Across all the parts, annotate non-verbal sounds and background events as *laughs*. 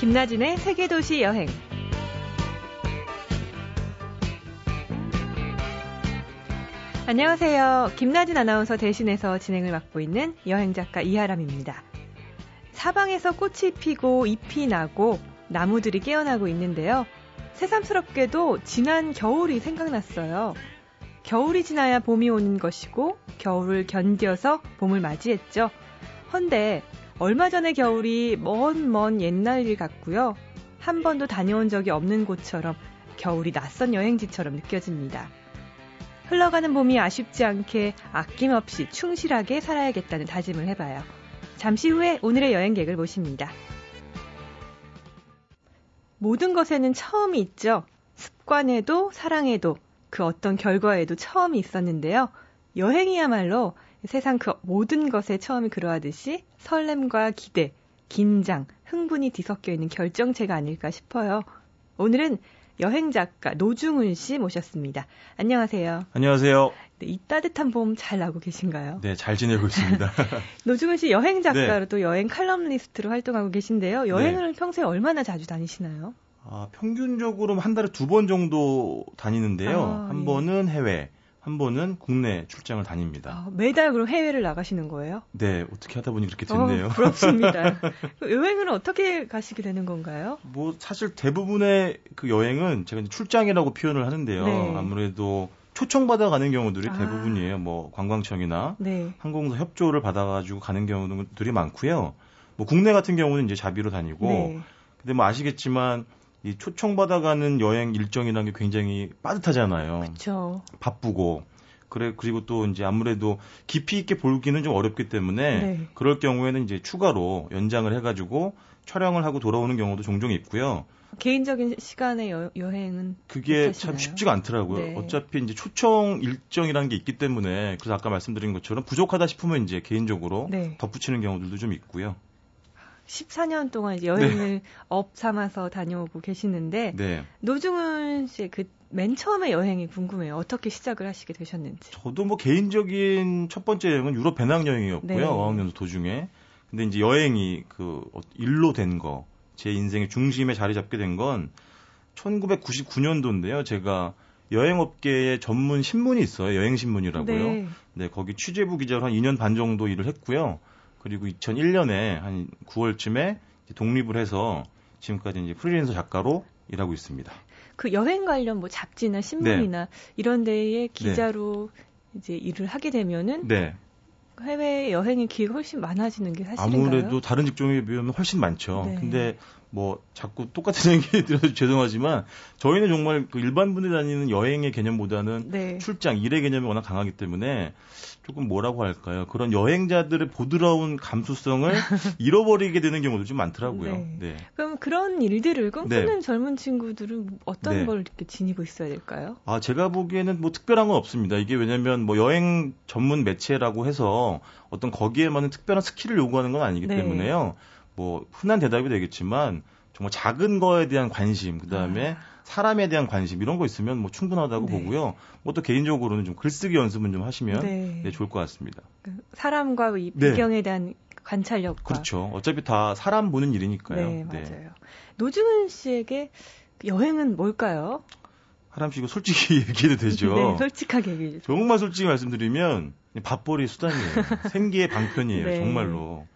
김나진의 세계도시 여행. 안녕하세요. 김나진 아나운서 대신해서 진행을 맡고 있는 여행작가 이하람입니다. 사방에서 꽃이 피고 잎이 나고 나무들이 깨어나고 있는데요. 새삼스럽게도 지난 겨울이 생각났어요. 겨울이 지나야 봄이 오는 것이고 겨울을 견뎌서 봄을 맞이했죠. 헌데 얼마 전의 겨울이 먼 먼 옛날 일 같고요. 한 번도 다녀온 적이 없는 곳처럼 겨울이 낯선 여행지처럼 느껴집니다. 흘러가는 봄이 아쉽지 않게 아낌없이 충실하게 살아야겠다는 다짐을 해봐요. 잠시 후에 오늘의 여행객을 모십니다. 모든 것에는 처음이 있죠. 습관에도 사랑에도 그 어떤 결과에도 처음이 있었는데요. 여행이야말로 세상 그 모든 것의 처음이 그러하듯이 설렘과 기대, 긴장, 흥분이 뒤섞여 있는 결정체가 아닐까 싶어요. 오늘은 여행 작가 노중훈 씨 모셨습니다. 안녕하세요. 안녕하세요. 네, 이 따뜻한 봄 잘 나고 계신가요? 네, 잘 지내고 있습니다. *laughs* 노중훈 씨 여행 작가로 네. 또 여행 칼럼니스트로 활동하고 계신데요. 여행을 네. 평소에 얼마나 자주 다니시나요? 아, 평균적으로 한 달에 두 번 정도 다니는데요. 아, 한 예. 번은 해외, 한 번은 국내 출장을 다닙니다. 아, 매달 그럼 해외를 나가시는 거예요? 네, 어떻게 하다 보니 그렇게 됐네요. 어, *laughs* 부럽습니다. 그 여행은 어떻게 가시게 되는 건가요? 뭐 사실 대부분의 그 여행은 제가 출장이라고 표현을 하는데요. 네. 아무래도 초청받아 가는 경우들이 아. 대부분이에요. 뭐 관광청이나 네. 항공사 협조를 받아가지고 가는 경우들이 많고요. 뭐 국내 같은 경우는 이제 자비로 다니고, 네. 근데 뭐 아시겠지만 이 초청받아가는 여행 일정이라는 게 굉장히 빠듯하잖아요. 그렇죠. 바쁘고. 그래 그리고 또 이제 아무래도 깊이 있게 볼기는 좀 어렵기 때문에 네. 그럴 경우에는 이제 추가로 연장을 해가지고 촬영을 하고 돌아오는 경우도 종종 있고요. 개인적인 시간의 여, 행은 그게? 참 쉽지가 않더라고요. 네. 어차피 이제 초청 일정이라는 게 있기 때문에 그래서 아까 말씀드린 것처럼 부족하다 싶으면 이제 개인적으로 네. 덧붙이는 경우들도 좀 있고요. 14년 동안 이제 여행을 네. 업 삼아서 다녀오고 계시는데 네. 노중훈 씨의 그 맨 처음에 여행이 궁금해요. 어떻게 시작을 하시게 되셨는지. 저도 뭐 개인적인 첫 번째 여행은 유럽 배낭 여행이었고요. 네. 어학연수 도중에. 근데 이제 여행이 그 일로 된 거, 제 인생의 중심에 자리 잡게 된 건 1999년도인데요. 제가 여행업계에 전문 신문이 있어요. 여행신문이라고요. 네. 네, 거기 취재부 기자로 한 2년 반 정도 일을 했고요. 그리고 2001년에 한 9월쯤에 독립을 해서 지금까지 이제 프리랜서 작가로 일하고 있습니다. 그 여행 관련 뭐 잡지나 신문이나 네. 이런 데에 기자로 네. 이제 일을 하게 되면은 네. 해외 여행의 기회가 훨씬 많아지는 게 사실인가요? 아무래도 다른 직종에 비하면 훨씬 많죠. 네. 근데 뭐 자꾸 똑같은 *laughs* 얘기 들어서 죄송하지만 저희는 정말 그 일반 분들이 다니는 여행의 개념보다는 네. 출장 일의 개념이 워낙 강하기 때문에 조금 뭐라고 할까요? 그런 여행자들의 보드라운 감수성을 *laughs* 잃어버리게 되는 경우도 좀 많더라고요. 네. 네. 그럼 그런 일들을 꿈꾸는 네. 젊은 친구들은 어떤 네. 걸 이렇게 지니고 있어야 될까요? 아 제가 보기에는 뭐 특별한 건 없습니다. 이게 왜냐하면 뭐 여행 전문 매체라고 해서 어떤 거기에 맞는 특별한 skill을 요구하는 건 아니기 네. 때문에요. 뭐 흔한 대답이 되겠지만 정말 작은 거에 대한 관심, 그 다음에 아. 사람에 대한 관심 이런 거 있으면 뭐 충분하다고 네. 보고요. 뭐 또 개인적으로는 좀 글쓰기 연습은 좀 하시면 네. 네, 좋을 것 같습니다. 그 사람과 이 네. 배경에 대한 관찰력과 그렇죠. 어차피 다 사람 보는 일이니까요. 네, 네. 맞아요. 노중은 씨에게 여행은 뭘까요? 하람 씨 이거 솔직히 *laughs* 얘기해도 되죠? 네, 솔직하게 얘기해 주세요. 정말 솔직히 말씀드리면 밥벌이 수단이에요. *laughs* 생계의 방편이에요. 네. 정말로.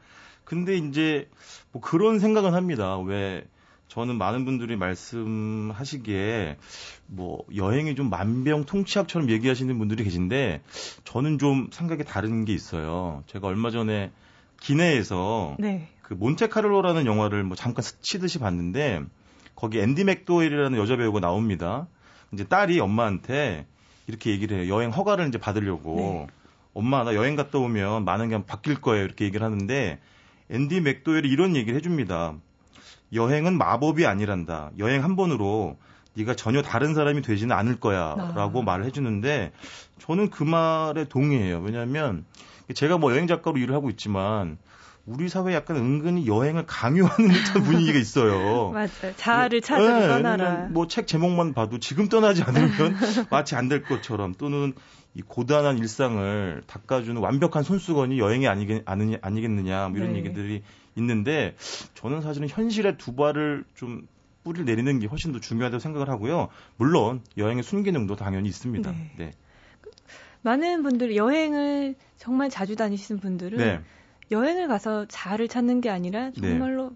근데 이제 뭐 그런 생각은 합니다. 왜 저는 많은 분들이 말씀하시기에 뭐 여행이 좀 만병통치약처럼 얘기하시는 분들이 계신데 저는 좀 생각이 다른 게 있어요. 제가 얼마 전에 기내에서 네. 그 몬테카를로라는 영화를 뭐 잠깐 스치듯이 봤는데 거기 앤디 맥도웰이라는 여자 배우가 나옵니다. 이제 딸이 엄마한테 이렇게 얘기를 해요. 여행 허가를 이제 받으려고. 네. 엄마 나 여행 갔다 오면 많은 게 바뀔 거예요. 이렇게 얘기를 하는데 앤디 맥도웰이 이런 얘기를 해줍니다. 여행은 마법이 아니란다. 여행 한 번으로 네가 전혀 다른 사람이 되지는 않을 거야라고 아. 말을 해주는데 저는 그 말에 동의해요. 왜냐하면 제가 뭐 여행 작가로 일을 하고 있지만 우리 사회에 약간 은근히 여행을 강요하는 듯한 *laughs* 분위기가 있어요. 맞아요. 자아를 찾으러 네, 떠나라. 뭐책 제목만 봐도 지금 떠나지 않으면 *laughs* 마치 안 될 것처럼 또는 이 고단한 일상을 닦아주는 완벽한 손수건이 여행이 아니겠, 아니, 아니겠느냐 뭐 이런 네. 얘기들이 있는데 저는 사실은 현실에 두 발을 좀 뿌리를 내리는 게 훨씬 더 중요하다고 생각을 하고요. 물론 여행의 순기능도 당연히 있습니다. 네. 네. 많은 분들 여행을 정말 자주 다니시는 분들은 네. 여행을 가서 자아를 찾는 게 아니라 네. 정말로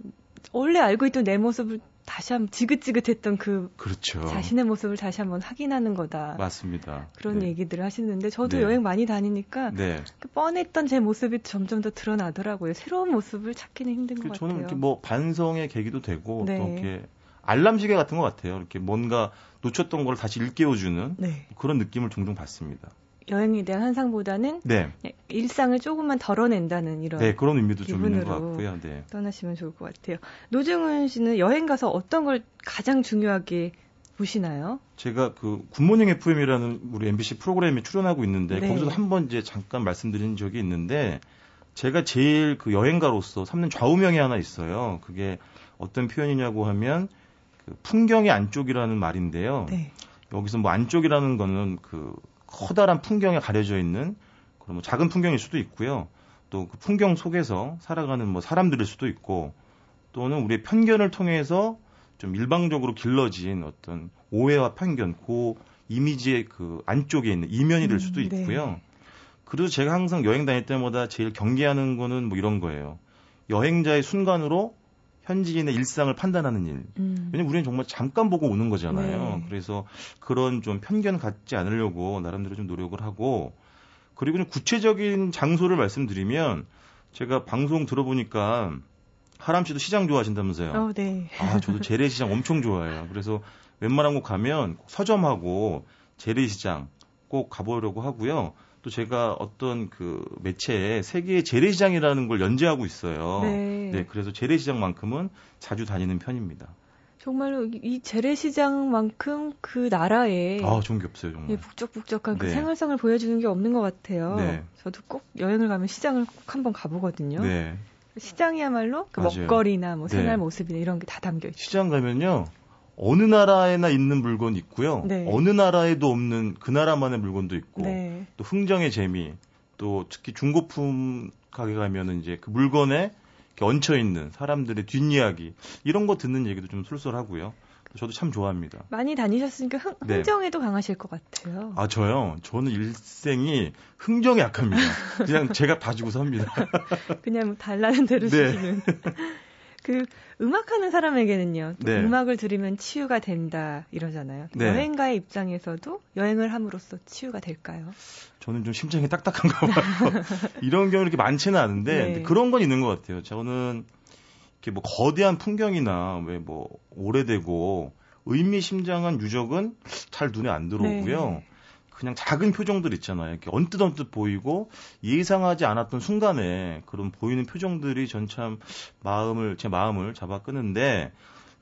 원래 알고 있던 내 모습을 다시 한번 지긋지긋했던 그 그렇죠. 자신의 모습을 다시 한번 확인하는 거다. 맞습니다. 그런 네. 얘기들을 하시는데 저도 네. 여행 많이 다니니까 네. 그 뻔했던 제 모습이 점점 더 드러나더라고요. 새로운 모습을 찾기는 힘든 것 같아요. 저는 이렇게 뭐 반성의 계기도 되고 또 네. 이렇게 알람 시계 같은 것 같아요. 이렇게 뭔가 놓쳤던 걸 다시 일깨워주는 네. 그런 느낌을 종종 받습니다. 여행에 대한 환상보다는 네. 일상을 조금만 덜어낸다는 이런 네, 그런 의미도 좀 있는 것 같고요. 네. 떠나시면 좋을 것 같아요. 노정은 씨는 여행 가서 어떤 걸 가장 중요하게 보시나요? 제가 그 굿모닝 FM이라는 우리 MBC 프로그램에 출연하고 있는데 네. 거기서도 한 번 이제 잠깐 말씀드린 적이 있는데 제가 제일 그 여행가로서 삼는 좌우명이 하나 있어요. 그게 어떤 표현이냐고 하면 그 풍경의 안쪽이라는 말인데요. 네. 여기서 뭐 안쪽이라는 거는 그 커다란 풍경에 가려져 있는 그런 뭐 작은 풍경일 수도 있고요. 또 그 풍경 속에서 살아가는 뭐 사람들일 수도 있고 또는 우리의 편견을 통해서 좀 일방적으로 길러진 어떤 오해와 편견, 그 이미지의 그 안쪽에 있는 이면이 될 수도 음, 네. 있고요. 네. 그래서 제가 항상 여행 다닐 때마다 제일 경계하는 거는 뭐 이런 거예요. 여행자의 순간으로 현지인의 일상을 판단하는 일. 음. 왜냐면 우리는 정말 잠깐 보고 오는 거잖아요. 네. 그래서 그런 좀 편견 갖지 않으려고 나름대로 좀 노력을 하고 그리고 구체적인 장소를 말씀드리면 제가 방송 들어보니까 하람 씨도 시장 좋아하신다면서요. 어, 네. 아, 저도 재래시장 엄청 좋아해요. 그래서 웬만한 곳 가면 서점하고 재래시장 꼭 가보려고 하고요. 또 제가 어떤 그 매체에 세계의 재래시장이라는 걸 연재하고 있어요. 네. 네 그래서 재래시장만큼은 자주 다니는 편입니다. 정말로 이 재래시장만큼 그 나라에 아, 좋은 게 없어요, 정말. 예, 북적북적한 그 네. 그 생활성을 보여주는 게 없는 것 같아요. 네. 저도 꼭 여행을 가면 시장을 꼭 한번 가보거든요. 네. 시장이야말로 그 먹거리나 뭐 생활 네. 모습이나 이런 게 다 담겨 있죠. 시장 가면요. 어느 나라에나 있는 물건 있고요. 네. 어느 나라에도 없는 그 나라만의 물건도 있고 네. 또 흥정의 재미 또 특히 중고품 가게 가면은 이제 그 물건에 얹혀 있는 사람들의 뒷이야기 이런 거 듣는 얘기도 좀 쏠쏠하고요. 저도 참 좋아합니다. 많이 다니셨으니까 흥, 네. 정에도 강하실 것 같아요. 아 저요? 저는 일생이 흥정에 약합니다. 그냥 제가 봐주고 삽니다. *laughs* 그냥 뭐 달라는 대로 네. 주시는. *laughs* 그 음악하는 사람에게는요. 네. 음악을 들으면 치유가 된다 이러잖아요. 네. 여행가의 입장에서도 여행을 함으로써 치유가 될까요? 저는 좀 심장이 딱딱한가 봐요. *laughs* 이런 경우 이렇게 많지는 않은데 네. 그런 건 있는 것 같아요. 저는 이렇게 뭐 거대한 풍경이나 왜 뭐 오래되고 의미심장한 유적은 잘 눈에 안 들어오고요. 네. 그냥 작은 표정들 있잖아요. 이렇게 언뜻 언뜻 보이고 예상하지 않았던 순간에 그런 보이는 표정들이 전 참 마음을 제 마음을 잡아 끄는데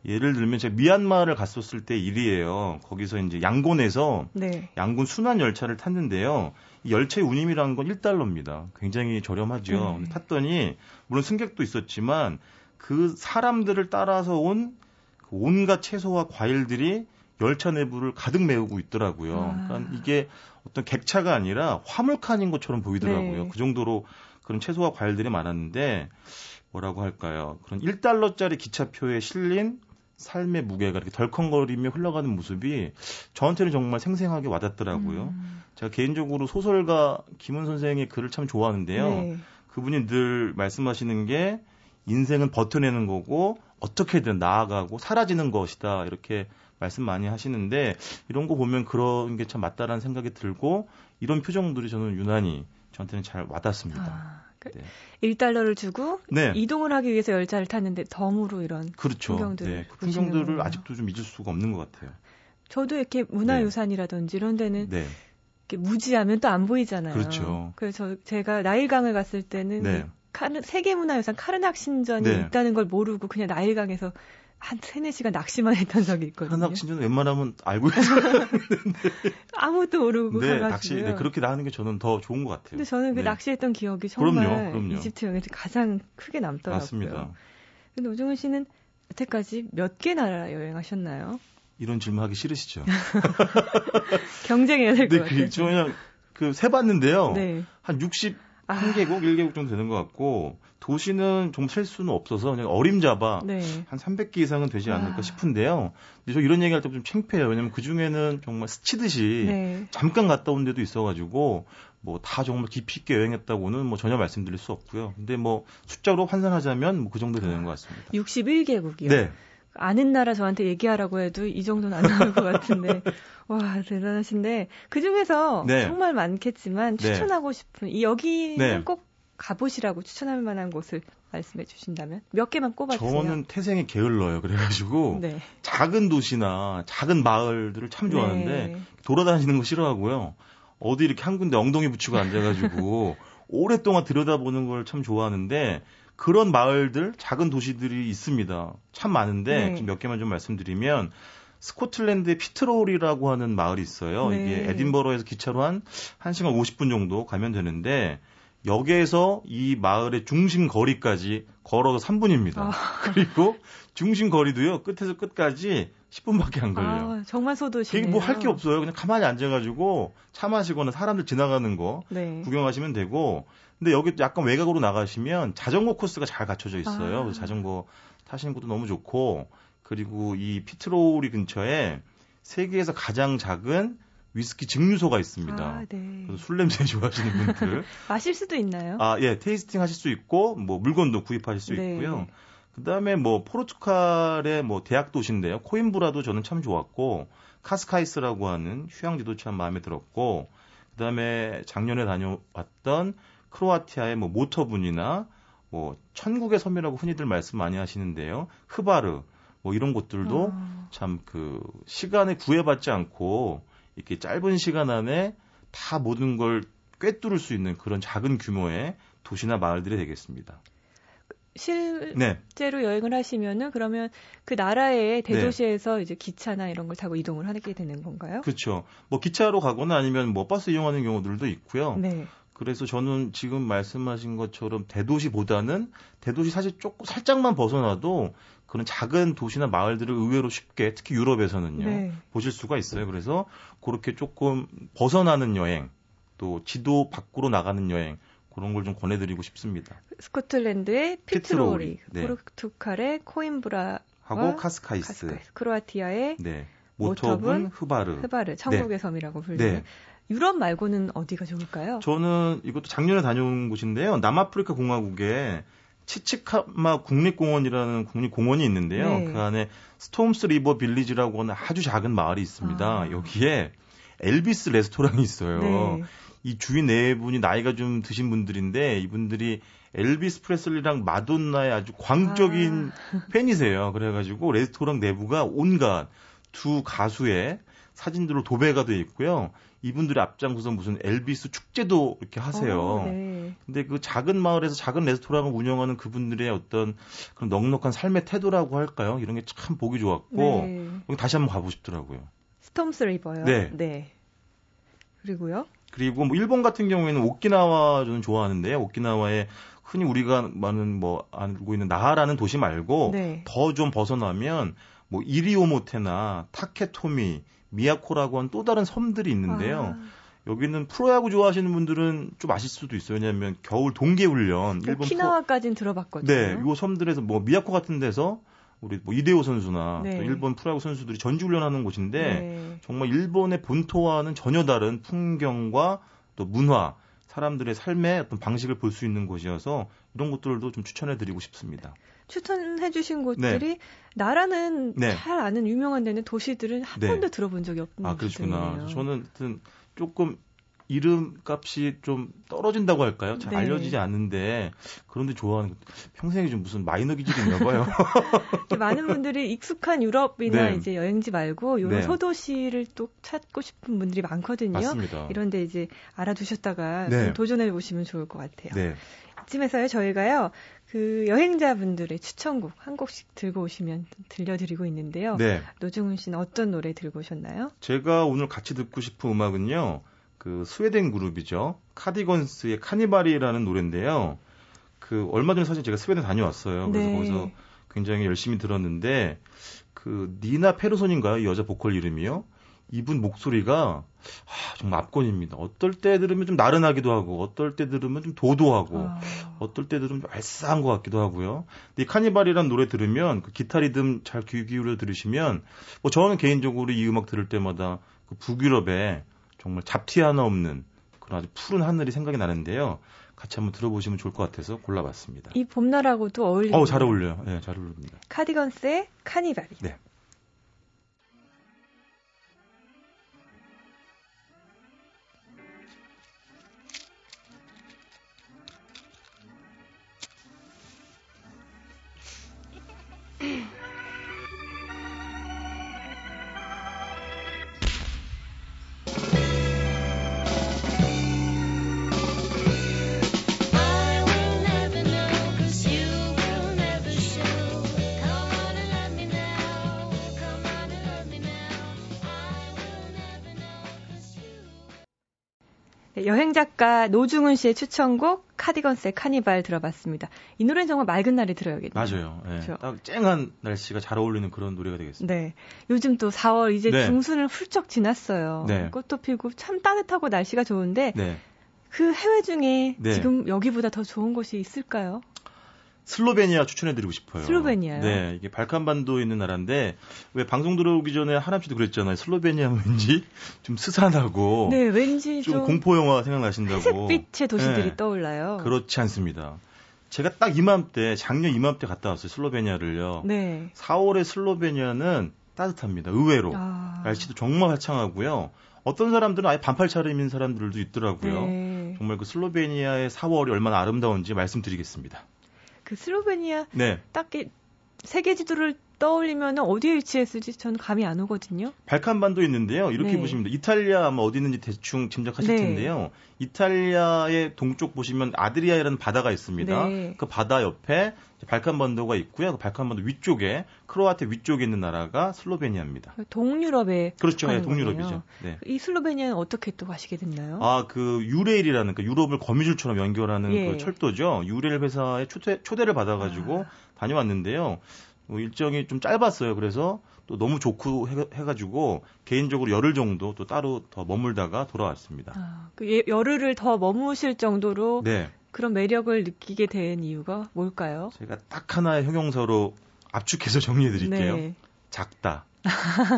예를 들면 제가 미얀마를 갔었을 때 일이에요. 거기서 이제 양곤에서 네. 양곤 순환 열차를 탔는데요. 이 열차의 운임이라는 건 1달러입니다. 굉장히 저렴하죠. 네. 탔더니 물론 승객도 있었지만 그 사람들을 따라서 온그 온갖 채소와 과일들이 열차 내부를 가득 메우고 있더라고요. 아. 그러니까 이게 어떤 객차가 아니라 화물칸인 것처럼 보이더라고요. 네. 그 정도로 그런 채소와 과일들이 많았는데 뭐라고 할까요? 그런 1달러짜리 기차표에 실린 삶의 무게가 이렇게 덜컹거리며 흘러가는 모습이 저한테는 정말 생생하게 와닿더라고요. 음. 제가 개인적으로 소설가 김은 선생의 글을 참 좋아하는데요. 네. 그분이 늘 말씀하시는 게 인생은 버텨내는 거고 어떻게든 나아가고 사라지는 것이다. 이렇게 말씀 많이 하시는데 이런 거 보면 그런 게 참 맞다라는 생각이 들고 이런 표정들이 저는 유난히 저한테는 잘 와닿습니다. 아, 그 네. 1달러를 주고 네. 이동을 하기 위해서 열차를 탔는데 덤으로 이런 그렇죠. 풍경들을 네. 그 풍경들을 아직도 좀 잊을 수가 없는 것 같아요. 저도 이렇게 문화유산이라든지 이런 데는 네. 이렇게 무지하면 또 안 보이잖아요. 그렇죠. 그래서 제가 나일강을 갔을 때는 네. 카르, 세계문화유산 카르낙 신전이 네. 있다는 걸 모르고 그냥 나일강에서 한 3, 4시간 낚시만 했던 적이 있거든요. 한낚시는 웬만하면 알고 있어요. 아무것도 모르고 네, 낚시 네, 그렇게 나가는 게 저는 더 좋은 것 같아요. 근데 저는 그 네. 낚시했던 기억이 정말 그럼요, 그럼요. 이집트 여행에서 가장 크게 남더라고요. 맞습니다. 근데 오정훈 씨는 여태까지 몇 개 나라 여행하셨나요? 이런 질문하기 싫으시죠? *laughs* 경쟁해야 될것 네, 그 같아요. 저 그냥 그 세봤는데요. 네. 한 60, 아. 한 개국, 1개국 정도 되는 것 같고 도시는 좀 셀 수는 없어서 그냥 어림잡아 네. 한 300개 이상은 되지 않을까 아. 싶은데요. 근데 저 이런 얘기할 때 좀 창피해요. 왜냐면 그 중에는 정말 스치듯이 네. 잠깐 갔다 온 데도 있어가지고 뭐 다 정말 깊이 있게 여행했다고는 뭐 전혀 말씀드릴 수 없고요. 근데 뭐 숫자로 환산하자면 뭐 그 정도 되는 것 같습니다. 61개국이요. 네. 아는 나라 저한테 얘기하라고 해도 이 정도는 안 나올 것 같은데 *laughs* 와 대단하신데 그 중에서 네. 정말 많겠지만 네. 추천하고 싶은 이 여기는 네. 꼭 가보시라고 추천할 만한 곳을 말씀해 주신다면 몇 개만 꼽아주세요. 저는 태생이 게을러요. 그래가지고 네. 작은 도시나 작은 마을들을 참 좋아하는데 네. 돌아다니는 거 싫어하고요. 어디 이렇게 한 군데 엉덩이 붙이고 앉아가지고 *laughs* 오랫동안 들여다보는 걸 참 좋아하는데 그런 마을들, 작은 도시들이 있습니다. 참 많은데 네. 몇 개만 좀 말씀드리면 스코틀랜드의 피트롤이라고 하는 마을이 있어요. 네. 이게 에딘버러에서 기차로 한 1시간 50분 정도 가면 되는데 역에서 이 마을의 중심 거리까지 걸어서 3분입니다. 아. *laughs* 그리고 중심 거리도요. 끝에서 끝까지 10분밖에 안 걸려요. 아, 정말 소도시네요. 뭐 할 게 없어요. 그냥 가만히 앉아가지고 차 마시거나 사람들 지나가는 거 네. 구경하시면 되고. 근데 여기 약간 외곽으로 나가시면 자전거 코스가 잘 갖춰져 있어요. 아. 자전거 타시는 것도 너무 좋고 그리고 이 피트로리 근처에 세계에서 가장 작은 위스키 증류소가 있습니다. 아, 네. 술 냄새 *laughs* 좋아하시는 분들 *laughs* 마실 수도 있나요? 아, 예, tasting 하실 수 있고 뭐 물건도 구입하실 수 네. 있고요. 그다음에 뭐 포르투갈의 뭐 대학 도시인데요. 코임브라도 저는 참 좋았고 카스카이스라고 하는 휴양지도 참 마음에 들었고 그다음에 작년에 다녀왔던 크로아티아의 뭐 모토분이나 뭐 천국의 섬이라고 흔히들 말씀 많이 하시는데요. 흐바르 뭐 이런 곳들도 아. 참그 시간에 구애받지 않고 이렇게 짧은 시간 안에 다 모든 걸 꿰뚫을 수 있는 그런 작은 규모의 도시나 마을들이 되겠습니다. 실제로 네. 여행을 하시면은 그러면 그 나라의 대도시에서 네. 이제 기차나 이런 걸 타고 이동을 하게 되는 건가요? 그렇죠. 뭐 기차로 가거나 아니면 뭐 버스 이용하는 경우들도 있고요. 네. 그래서 저는 지금 말씀하신 것처럼 대도시보다는 대도시 사실 조금 살짝만 벗어나도 그런 작은 도시나 마을들을 의외로 쉽게 특히 유럽에서는요 네. 보실 수가 있어요. 그래서 그렇게 조금 벗어나는 여행 또 지도 밖으로 나가는 여행 그런 걸 좀 권해드리고 싶습니다. 스코틀랜드의 피틀로크리, 네. 포르투갈의 코임브라 하고 카스카이스, 카스카이스 크로아티아의 네. 모토분 흐바르, 흐바르 천국의 네. 섬이라고 불리는 네. 유럽 말고는 어디가 좋을까요? 저는 이것도 작년에 다녀온 곳인데요. 남아프리카 공화국에 치치카마 국립공원이라는 국립공원이 있는데요. 네. 그 안에 스톰스 리버 빌리지라고 하는 아주 작은 마을이 있습니다. 아. 여기에 엘비스 레스토랑이 있어요. 네. 이 주인 네 분이 나이가 좀 드신 분들인데 이분들이 엘비스 프레슬리랑 마돈나의 아주 광적인 아. 팬이세요. 그래가지고 레스토랑 내부가 온갖 두 가수의 사진들로 도배가 돼 있고요. 이분들이 앞장서서 무슨 엘비스 축제도 이렇게 하세요. 어, 네. 근데 그 작은 마을에서 작은 레스토랑을 운영하는 그분들의 어떤 그런 넉넉한 삶의 태도라고 할까요? 이런 게 참 보기 좋았고 네. 여기 다시 한번 가보고 싶더라고요. 스톰스 리버요. 네. 네. 그리고요. 그리고 뭐 일본 같은 경우에는 오키나와 저는 좋아하는데요. 오키나와에 흔히 우리가 많은 뭐 알고 있는 나하라는 도시 말고 네. 더좀 벗어나면 뭐 이리오모테나 타케토미 미야코라고 하는 또 다른 섬들이 있는데요. 아. 여기는 프로야구 좋아하시는 분들은 좀 아실 수도 있어요. 왜냐하면 겨울 동계 훈련 일본 오키나와까지는 프로... 들어봤거든요. 네, 요 섬들에서 뭐 미야코 같은 데서 우리 뭐 이대호 선수나 네. 또 일본 프로야구 선수들이 전지 훈련하는 곳인데 네. 정말 일본의 본토와는 전혀 다른 풍경과 또 문화, 사람들의 삶의 어떤 방식을 볼 수 있는 곳이어서 이런 것들도 좀 추천해 드리고 싶습니다. 추천해주신 곳들이 네. 나라는 네. 잘 아는 유명한 데는 도시들은 한 네. 번도 들어본 적이 없는 아 그러시구나. 저는 하여튼 조금 이름값이 좀 떨어진다고 할까요? 잘 네. 알려지지 않는데 그런데 좋아하는 평생에 좀 무슨 마이너 있나 봐요. *laughs* 많은 분들이 익숙한 유럽이나 네. 이제 여행지 말고 이런 네. 소도시를 또 찾고 싶은 분들이 많거든요. 맞습니다. 이런데 이제 알아두셨다가 네. 도전해 보시면 좋을 것 같아요. 네. 이쯤에서요 저희가요 그 여행자분들의 추천곡 한 곡씩 들고 오시면 들려드리고 있는데요. 네. 노중훈 씨는 어떤 노래 들고 오셨나요? 제가 오늘 같이 듣고 싶은 음악은요. 그 스웨덴 그룹이죠. 카디건스의 카니발이라는 노래인데요. 그 얼마 전에 사실 제가 스웨덴 다녀왔어요. 그래서 네. 거기서 굉장히 열심히 들었는데 그 니나 페르손인가요? 여자 보컬 이름이요. 이분 목소리가 아, 정말 압권입니다. 어떨 때 들으면 좀 나른하기도 하고, 어떨 때 들으면 좀 도도하고, 아. 어떨 때 들으면 좀 알싸한 것 같기도 하고요. 근데 이 카니발이라는 노래 들으면 그 기타 리듬 잘 귀 기울여 들으시면, 뭐 저는 개인적으로 이 음악 들을 때마다 그 북유럽에 정말 잡티 하나 없는 그런 아주 푸른 하늘이 생각이 나는데요. 같이 한번 들어보시면 좋을 것 같아서 골라봤습니다. 이 봄날하고도 어울리는. 어, 잘 어울려요. 네, 잘 어울립니다. 카디건스의 카니발. 네. 여행 작가 노중훈 씨의 추천곡 카디건스의 카니발 들어봤습니다. 이 노래는 정말 맑은 날에 들어야겠네요. 맞아요. 네. 그렇죠? 딱 쨍한 날씨가 잘 어울리는 그런 노래가 되겠습니다. 네. 요즘 또 4월 이제 네. 중순을 훌쩍 지났어요. 네. 꽃도 피고 참 따뜻하고 날씨가 좋은데 네. 그 해외 중에 네. 지금 여기보다 더 좋은 곳이 있을까요? 슬로베니아 추천해드리고 싶어요. 슬로베니아요? 네, 이게 발칸반도에 있는 나라인데 왜 방송 들어오기 전에 하남 씨도 그랬잖아요. 슬로베니아 왠지 좀 스산하고, 네, 왠지 좀, 좀 공포 영화 생각나신다고. 회색빛의 도시들이 네, 떠올라요. 그렇지 않습니다. 제가 딱 이맘때 작년 이맘때 갔다 왔어요. 슬로베니아를요. 네. 4월에 슬로베니아는 따뜻합니다. 의외로 아... 날씨도 정말 화창하고요. 어떤 사람들은 아예 반팔 차림인 사람들도 있더라고요. 네. 정말 그 슬로베니아의 4월이 얼마나 아름다운지 말씀드리겠습니다. 그 슬로베니아 네. 딱히 세계 지도를 떠올리면 어디에 위치했을지 저는 감이 안 오거든요. 발칸반도 있는데요. 이렇게 네. 보시면 이탈리아 아마 어디 있는지 대충 짐작하실 네. 텐데요. 이탈리아의 동쪽 보시면 아드리아라는 바다가 있습니다. 네. 그 바다 옆에 발칸반도가 있고요. 그 발칸반도 위쪽에 크로아티아 위쪽에 있는 나라가 슬로베니아입니다. 동유럽에 그렇죠. 네, 동유럽이죠. 네. 이 슬로베니아는 어떻게 또 가시게 됐나요? 아, 그 유레일이라는 그 유럽을 거미줄처럼 연결하는 예. 그 철도죠. 유레일 회사의 초대, 초대를 받아가지고 아. 다녀왔는데요. 뭐 일정이 좀 짧았어요. 그래서 또 너무 좋고 해, 가지고 개인적으로 열흘 정도 또 따로 더 머물다가 돌아왔습니다. 아, 그 예, 열흘을 더 머무실 정도로 네. 그런 매력을 느끼게 된 이유가 뭘까요? 제가 딱 하나의 형용사로 압축해서 *laughs* 정리해 드릴게요. 네. 작다.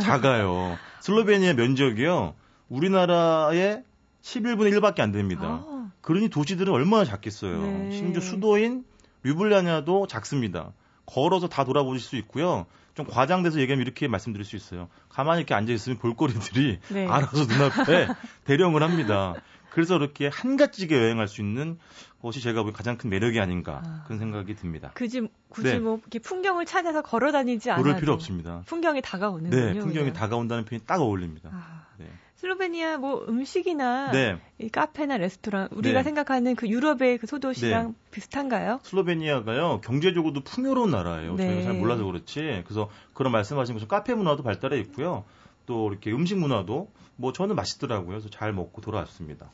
작아요. *laughs* 슬로베니아 면적이요. 우리나라의 11분의 1밖에 안 됩니다. 아. 그러니 도시들은 얼마나 작겠어요. 네. 심지어 수도인 류블리아냐도 작습니다. 걸어서 다 돌아보실 수 있고요. 좀 과장돼서 얘기하면 이렇게 말씀드릴 수 있어요. 가만히 이렇게 앉아 있으면 볼거리들이 네. 알아서 눈앞에 *laughs* 대령을 합니다. 그래서 이렇게 한가지게 여행할 수 있는 것이 제가 보기 가장 큰 매력이 아닌가 아. 그런 생각이 듭니다. 굳이 굳이 네. 뭐 이렇게 풍경을 찾아서 걸어 다니지 않아도 그럴 필요 없습니다. 풍경이 다가오는 네, 풍경이 그냥. 다가온다는 표현이 딱 어울립니다. 아. 네. 슬로베니아 뭐 음식이나 네. 이 카페나 레스토랑 우리가 네. 생각하는 그 유럽의 그 소도시랑 네. 비슷한가요? 슬로베니아가요 경제적으로도 풍요로운 나라예요. 네. 저희가 잘 몰라서 그렇지. 그래서 그런 말씀하신 것처럼 카페 문화도 발달해 있고요. 또 이렇게 음식 문화도 뭐 저는 맛있더라고요. 그래서 잘 먹고 돌아왔습니다.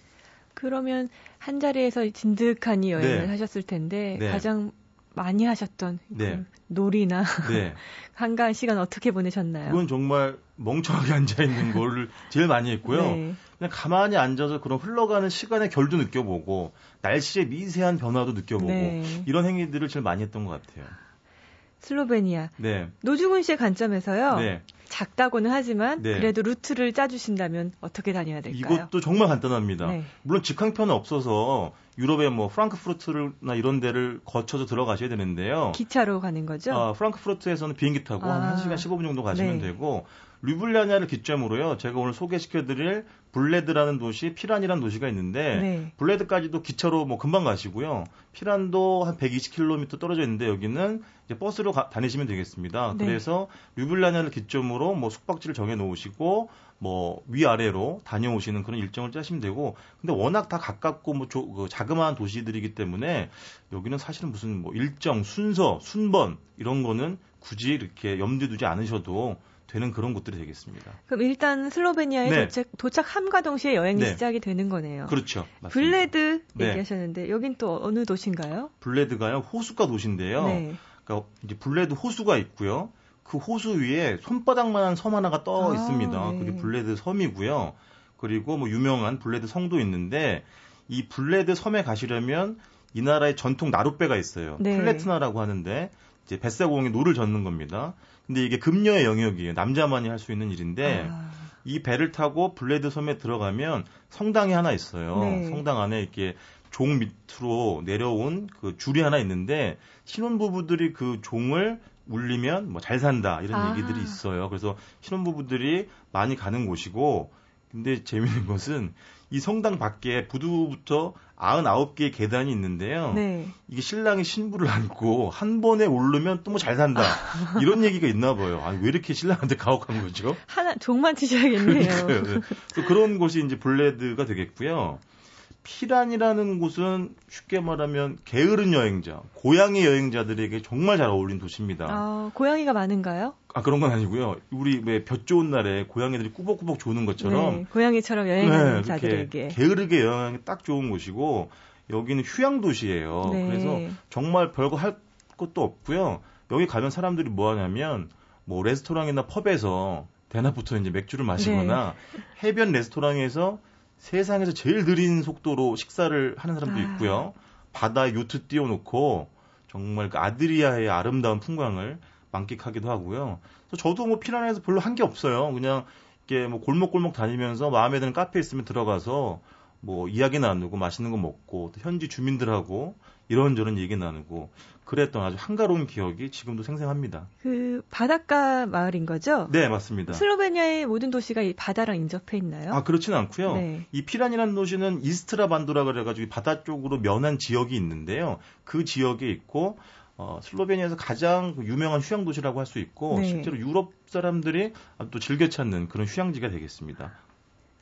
그러면 한 자리에서 진득하니 여행을 네. 하셨을 텐데 네. 가장 많이 하셨던 네. 그 놀이나 네. *laughs* 한가한 시간 어떻게 보내셨나요? 그건 정말 멍청하게 앉아 있는 거를 제일 많이 했고요. 네. 그냥 가만히 앉아서 그런 흘러가는 시간의 결도 느껴보고 날씨의 미세한 변화도 느껴보고 네. 이런 행위들을 제일 많이 했던 것 같아요. 슬로베니아. 네. 노중훈 씨의 관점에서요. 네. 작다고는 하지만 네. 그래도 루트를 짜주신다면 어떻게 다녀야 될까요? 이것도 정말 간단합니다. 네. 물론 직항편은 없어서 유럽의 뭐 프랑크푸르트나 이런 데를 거쳐서 들어가셔야 되는데요. 기차로 가는 거죠? 아, 프랑크푸르트에서는 비행기 타고 아. 한 1시간 15분 정도 가시면 네. 되고 류블리아냐를 기점으로요. 제가 오늘 소개시켜드릴 블레드라는 도시, 피란이라는 도시가 있는데 네. 블레드까지도 기차로 뭐 금방 가시고요. 피란도 한 120km 떨어져 있는데 여기는 이제 버스로 가, 다니시면 되겠습니다. 네. 그래서 류블리아냐를 기점으로 뭐 숙박지를 정해 놓으시고 뭐 위아래로 다녀오시는 그런 일정을 짜시면 되고 근데 워낙 다 가깝고 뭐 조, 그 자그마한 도시들이기 때문에 여기는 사실은 무슨 뭐 일정 순서 순번 이런 거는 굳이 이렇게 염두에 두지 않으셔도 되는 그런 곳들이 되겠습니다. 그럼 일단 슬로베니아에 네. 도착, 도착함과 동시에 여행이 네. 시작이 되는 거네요. 그렇죠. 맞습니다. 블레드 네. 얘기하셨는데 여긴 또 어느 도시인가요? 블레드가요 호숫가 도시인데요. 네. 그러니까 이제 블레드 호수가 있고요. 그 호수 위에 손바닥만한 섬 하나가 떠 아, 있습니다. 네. 그게 블레드 섬이고요. 그리고 뭐 유명한 블레드 성도 있는데 이 블레드 섬에 가시려면 이 나라의 전통 나룻배가 있어요. 네. 플레트나라고 하는데 이제 뱃사공이 노를 젓는 겁니다. 근데 이게 금녀의 영역이에요. 남자만이 할 수 있는 일인데 아. 이 배를 타고 블레드 섬에 들어가면 성당이 하나 있어요. 네. 성당 안에 이렇게 종 밑으로 내려온 그 줄이 하나 있는데 신혼부부들이 그 종을 울리면 뭐 잘 산다 이런 아. 얘기들이 있어요. 그래서 신혼부부들이 많이 가는 곳이고 근데 재미있는 것은 이 성당 밖에 부두부터 99개의 계단이 있는데요. 네. 이게 신랑이 신부를 안고 한 번에 오르면 또 뭐 잘 산다. 이런 얘기가 있나 봐요. 아니, 왜 이렇게 신랑한테 가혹한 거죠? 하나, 종만 치셔야겠네요. 그러니까요. 네. 그런 곳이 이제 블레드가 되겠고요. 피란이라는 곳은 쉽게 말하면 게으른 여행자, 고양이 여행자들에게 정말 잘 어울린 도시입니다. 아, 고양이가 많은가요? 아, 그런 건 아니고요. 우리 왜볕 좋은 날에 고양이들이 꾸벅꾸벅 조는 것처럼. 네, 고양이처럼 여행하는 네, 자들에게. 게으르게 여행하기 딱 좋은 곳이고, 여기는 휴양 도시예요. 네. 그래서 정말 별거 할 것도 없고요. 여기 가면 사람들이 뭐 하냐면, 뭐 레스토랑이나 펍에서 대낮부터 이제 맥주를 마시거나, 네. 해변 레스토랑에서 세상에서 제일 느린 속도로 식사를 하는 사람도 아. 있고요. 바다에 요트 띄워놓고 정말 그 아드리아의 아름다운 풍광을 만끽하기도 하고요. 그래서 저도 뭐 피란에서 별로 한 게 없어요. 그냥 이렇게 뭐 골목골목 다니면서 마음에 드는 카페 있으면 들어가서 뭐 이야기 나누고 맛있는 거 먹고 또 현지 주민들하고 이런저런 얘기 나누고 그랬던 아주 한가로운 기억이 지금도 생생합니다. 그 바닷가 마을인 거죠? 네, 맞습니다. 슬로베니아의 모든 도시가 이 바다랑 인접해 있나요? 아, 그렇진 않고요. 네. 이 피란이라는 도시는 이스트라 반도라 그래 가지고 바다 쪽으로 면한 지역이 있는데요. 그 지역에 있고 어, 슬로베니아에서 가장 그 유명한 휴양 도시라고 할 수 있고 네. 실제로 유럽 사람들이 또 즐겨 찾는 그런 휴양지가 되겠습니다.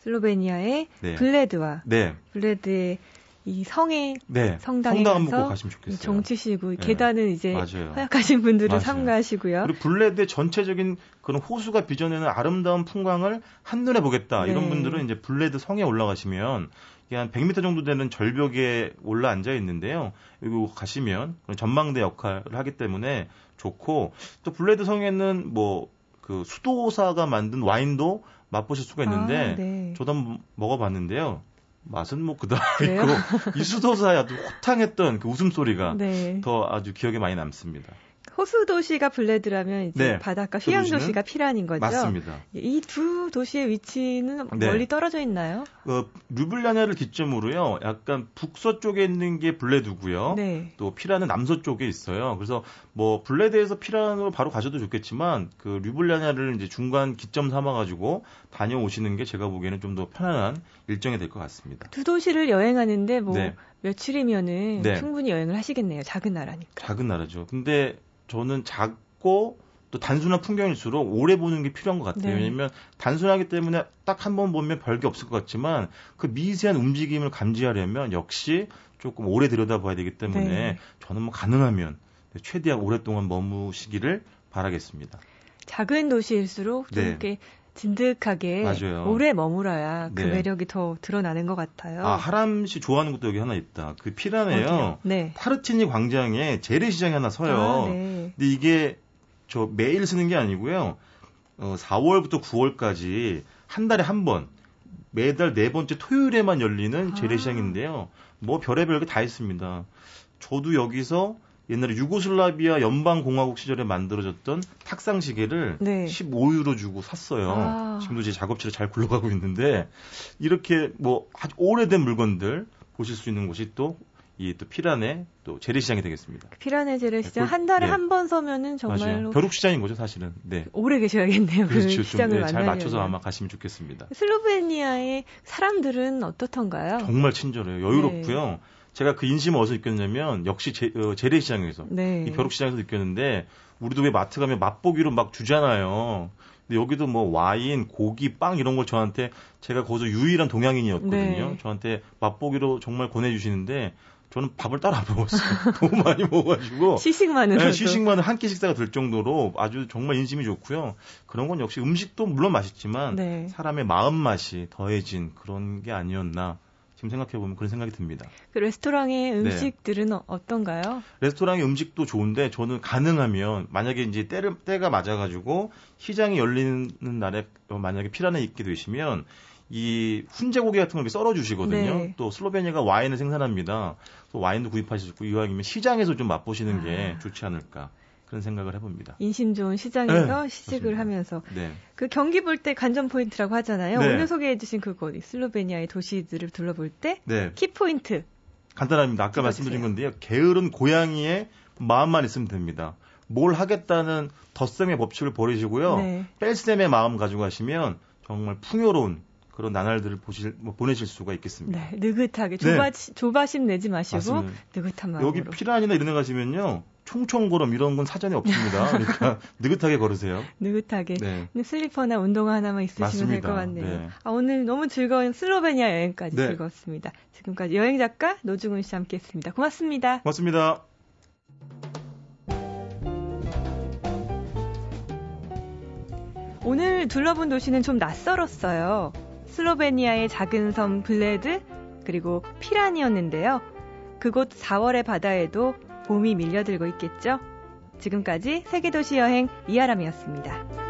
슬로베니아의 네. 블레드와 네. 블레드의 이 성의 네. 성당에 성당 가서 가시면 좋겠어요. 종 치시고 네. 계단은 이제 맞아요. 허약하신 분들은. 삼가하시고요. 그리고 블레드의 전체적인 그런 호수가 빚어내는 아름다운 풍광을 한눈에 보겠다. 네. 이런 분들은 이제 블레드 성에 올라가시면 한 100m 정도 되는 절벽에 올라 앉아 있는데요. 여기 가시면 전망대 역할을 하기 때문에 좋고 또 블레드 성에는 뭐 그 수도사가 만든 와인도 맛보실 수가 있는데 아, 네. 저도 한번 먹어봤는데요. 맛은 뭐 그다음이고 이 수도사의 아주 호탕했던 그 웃음소리가 네. 더 아주 기억에 많이 남습니다. 호수 도시가 블레드라면 이제 네. 바닷가 휴양 도시가 피란인 거죠. 맞습니다. 이 두 도시의 위치는 네. 멀리 떨어져 있나요? 어, 류블리아냐를 기점으로요. 약간 북서쪽에 있는 게 블레드고요. 네. 또 피란은 남서쪽에 있어요. 그래서 뭐 블레드에서 피란으로 바로 가셔도 좋겠지만 그 르블리아냐를 이제 중간 기점 삼아 가지고 다녀오시는 게 제가 보기에는 좀 더 편안한 일정이 될 것 같습니다. 두 도시를 여행하는데 뭐 네. 며칠이면은 네. 충분히 여행을 하시겠네요. 작은 나라니까. 작은 나라죠. 근데 저는 작고 또 단순한 풍경일수록 오래 보는 게 필요한 것 같아요. 네. 왜냐면 단순하기 때문에 딱 한 번 보면 별게 없을 것 같지만 그 미세한 움직임을 감지하려면 역시 조금 오래 들여다봐야 되기 때문에 네. 저는 뭐 가능하면 최대한 오랫동안 머무시기를 바라겠습니다. 작은 도시일수록 좀 네. 이렇게 진득하게 맞아요. 오래 머물어야 그 네. 매력이 더 드러나는 것 같아요. 아, 하람 씨 좋아하는 것도 여기 하나 있다. 그 피라네요. 네. 타르티니 광장에 재래시장이 하나 서요. 아, 네. 근데 이게 저 매일 쓰는 게 아니고요. 어, 4월부터 9월까지 한 달에 한 번, 매달 네 번째 토요일에만 열리는 아. 재래시장인데요. 뭐 별의별 게 다 있습니다. 저도 여기서 옛날에 유고슬라비아 연방공화국 시절에 만들어졌던 탁상 시계를 네. 15유로 주고 샀어요. 아. 지금도 제 작업실에 잘 굴러가고 있는데 이렇게 뭐 아주 오래된 물건들 보실 수 있는 곳이 또 이또 피란의 또 재래시장이 되겠습니다. 피란의 재래시장 네, 한 달에 네. 한번 서면은 정말로 벼룩시장인 거죠 사실은. 네. 오래 계셔야겠네요. 그 그렇죠. 그 시장을 좀, 네, 잘 맞춰서 아마 가시면 좋겠습니다. 슬로베니아의 사람들은 어떻던가요? 정말 친절해요. 여유롭고요. 네. 제가 그 인심을 어디서 느꼈냐면 역시 제, 어, 재래시장에서 네. 이 벼룩시장에서 느꼈는데 우리도 왜 마트 가면 맛보기로 막 주잖아요. 근데 여기도 뭐 와인, 고기, 빵 이런 걸 저한테 제가 거기서 유일한 동양인이었거든요. 네. 저한테 맛보기로 정말 권해주시는데 저는 밥을 따로 안 먹었어요. *laughs* 너무 많이 먹어가지고. 시식만으로. 네, 시식만은 한 끼 식사가 될 정도로 아주 정말 인심이 좋고요. 그런 건 역시 음식도 물론 맛있지만 네. 사람의 마음 맛이 더해진 그런 게 아니었나 지금 생각해 보면 그런 생각이 듭니다. 그 레스토랑의 네. 음식들은 네. 어떤가요? 레스토랑의 음식도 좋은데 저는 가능하면 만약에 이제 때를 때가 맞아가지고 시장이 열리는 날에 만약에 피란에 있게 되시면 이 훈제고기 같은 걸 썰어 주시거든요. 네. 또 슬로베니아가 와인을 생산합니다. 또 와인도 구입하시고 이왕이면 시장에서 좀 맛보시는 아. 게 좋지 않을까. 그런 생각을 해봅니다. 인심 좋은 시장에서 네, 시식을 맞습니다. 하면서 네. 그 경기 볼 때 관전 포인트라고 하잖아요. 네. 오늘 소개해주신 그곳 슬로베니아의 도시들을 둘러볼 때 키 포인트 간단합니다. 아까 말씀드린 건데요. 게으른 고양이의 마음만 있으면 됩니다. 뭘 하겠다는 덧셈의 법칙을 버리시고요. 네. 뺄셈의 마음 가지고 가시면 정말 풍요로운 그런 나날들을 보실, 뭐 보내실 수가 있겠습니다. 네, 느긋하게 조바, 네. 조바심 내지 마시고 맞습니다. 느긋한 마음으로. 여기 피란이나 이런 데 가시면요. 총총걸음 이런 건 사전에 없습니다. *laughs* 그러니까 느긋하게 걸으세요. 느긋하게. 네. 슬리퍼나 운동화 하나만 있으시면 될 것 같네요. 네. 아, 오늘 너무 즐거운 슬로베니아 여행까지 네. 즐거웠습니다. 지금까지 여행 작가 노중훈 씨 함께했습니다. 고맙습니다. 고맙습니다. 오늘 둘러본 도시는 좀 낯설었어요. 슬로베니아의 작은 섬 블레드 그리고 피란이었는데요. 그곳 4월의 바다에도 봄이 밀려들고 있겠죠? 지금까지 세계도시 여행 이아람이었습니다.